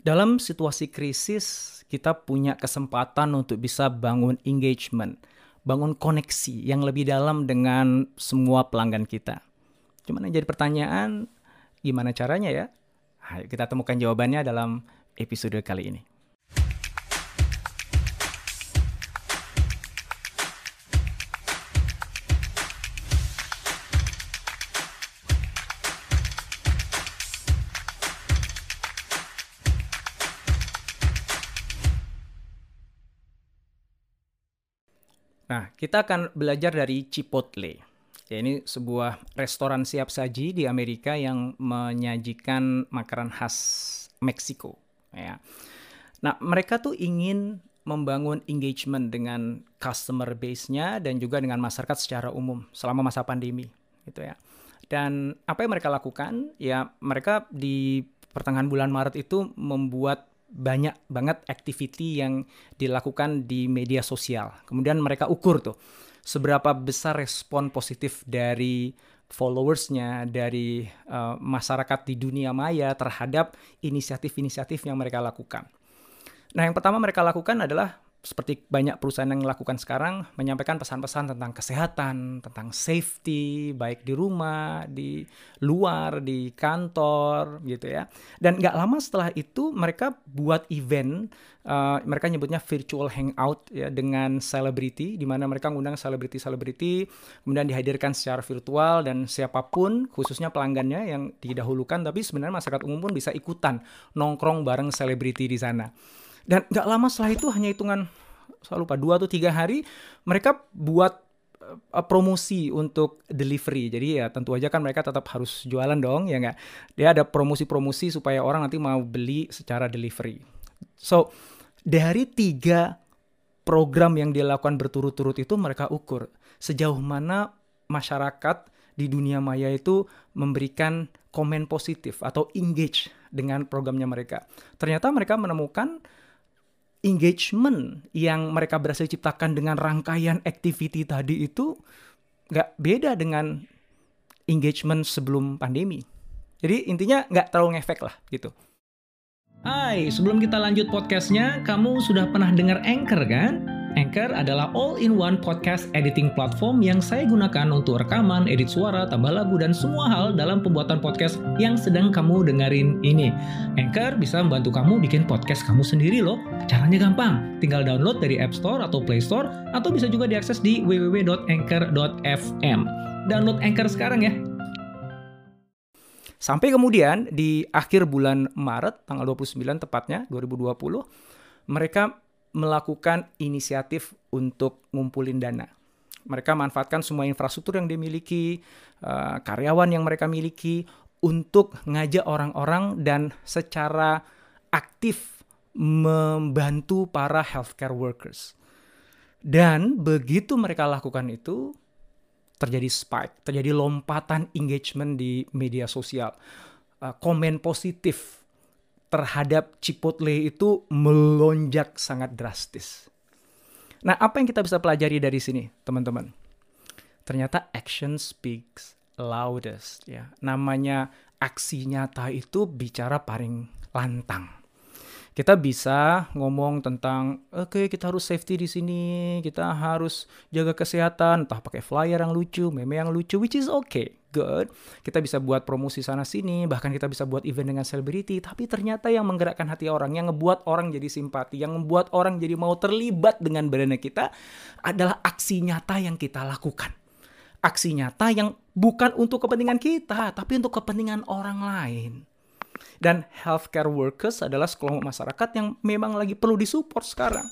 Dalam situasi krisis, kita punya kesempatan untuk bisa bangun engagement, bangun koneksi yang lebih dalam dengan semua pelanggan kita. Cuman yang jadi pertanyaan, gimana caranya ya? Ayo kita temukan jawabannya dalam episode kali ini. Nah, kita akan belajar dari Chipotle. Ya, ini sebuah restoran siap saji di Amerika yang menyajikan makanan khas Meksiko. Ya. Nah, mereka tuh ingin membangun engagement dengan customer base-nya dan juga dengan masyarakat secara umum selama masa pandemi, gitu ya. Dan apa yang mereka lakukan? Ya, mereka di pertengahan bulan Maret itu membuat banyak banget activity yang dilakukan di media sosial. Kemudian mereka ukur tuh seberapa besar respon positif dari followersnya, dari uh, masyarakat di dunia maya terhadap inisiatif-inisiatif yang mereka lakukan. Nah, yang pertama mereka lakukan adalah seperti banyak perusahaan yang melakukan sekarang menyampaikan pesan-pesan tentang kesehatan, tentang safety, baik di rumah, di luar, di kantor, gitu ya. Dan nggak lama setelah itu mereka buat event, uh, mereka nyebutnya virtual hangout ya dengan selebriti, di mana mereka ngundang selebriti-selebriti, kemudian dihadirkan secara virtual dan siapa pun, khususnya pelanggannya yang didahulukan, tapi sebenarnya masyarakat umum pun bisa ikutan nongkrong bareng selebriti di sana. Dan nggak lama setelah itu hanya hitungan saya lupa dua atau tiga hari mereka buat uh, promosi untuk delivery. Jadi ya tentu aja kan mereka tetap harus jualan dong, ya nggak? Dia ada promosi-promosi supaya orang nanti mau beli secara delivery. So dari tiga program yang dilakukan berturut-turut itu mereka ukur sejauh mana masyarakat di dunia maya itu memberikan komen positif atau engage dengan programnya mereka. Ternyata mereka menemukan engagement yang mereka berhasil ciptakan dengan rangkaian activity tadi itu nggak beda dengan engagement sebelum pandemi. Jadi intinya nggak terlalu ngefek lah gitu. Hai, sebelum kita lanjut podcastnya, kamu sudah pernah dengar Anchor kan? Anchor adalah all-in-one podcast editing platform yang saya gunakan untuk rekaman, edit suara, tambah lagu, dan semua hal dalam pembuatan podcast yang sedang kamu dengerin ini. Anchor bisa membantu kamu bikin podcast kamu sendiri loh. Caranya gampang, tinggal download dari App Store atau Play Store, atau bisa juga diakses di www.anchor.fm. Download Anchor sekarang ya. Sampai kemudian di akhir bulan Maret, tanggal 29 tepatnya, 2020, mereka melakukan inisiatif untuk ngumpulin dana. Mereka manfaatkan semua infrastruktur yang dimiliki, uh, karyawan yang mereka miliki untuk ngajak orang-orang dan secara aktif membantu para healthcare workers. Dan begitu mereka lakukan itu, terjadi spike, terjadi lompatan engagement di media sosial. Uh, komen positif terhadap Chipotle itu melonjak sangat drastis. Nah, apa yang kita bisa pelajari dari sini, teman-teman? Ternyata action speaks loudest ya. Namanya aksi nyata itu bicara paling lantang kita bisa ngomong tentang oke okay, kita harus safety di sini, kita harus jaga kesehatan, entah pakai flyer yang lucu, meme yang lucu, which is okay, good. Kita bisa buat promosi sana sini, bahkan kita bisa buat event dengan selebriti, tapi ternyata yang menggerakkan hati orang, yang ngebuat orang jadi simpati, yang membuat orang jadi mau terlibat dengan brandnya kita adalah aksi nyata yang kita lakukan. Aksi nyata yang bukan untuk kepentingan kita, tapi untuk kepentingan orang lain. Dan healthcare workers adalah sekelompok masyarakat yang memang lagi perlu disupport sekarang.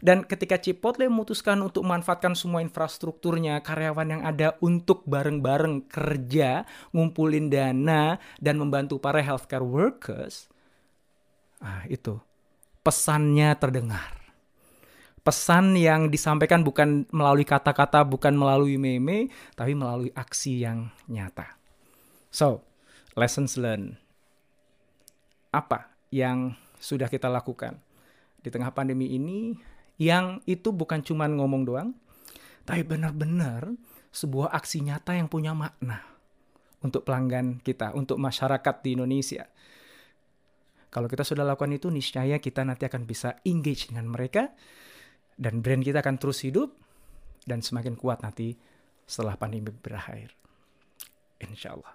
Dan ketika Chipotle memutuskan untuk memanfaatkan semua infrastrukturnya, karyawan yang ada untuk bareng-bareng kerja, ngumpulin dana, dan membantu para healthcare workers, Ah, itu pesannya terdengar. Pesan yang disampaikan bukan melalui kata-kata, bukan melalui meme, tapi melalui aksi yang nyata. So, lessons learned. Apa yang sudah kita lakukan di tengah pandemi ini yang itu bukan cuma ngomong doang, tapi benar-benar sebuah aksi nyata yang punya makna untuk pelanggan kita, untuk masyarakat di Indonesia. Kalau kita sudah lakukan itu, niscaya kita nanti akan bisa engage dengan mereka, dan brand kita akan terus hidup, dan semakin kuat nanti setelah pandemi berakhir. Insya Allah.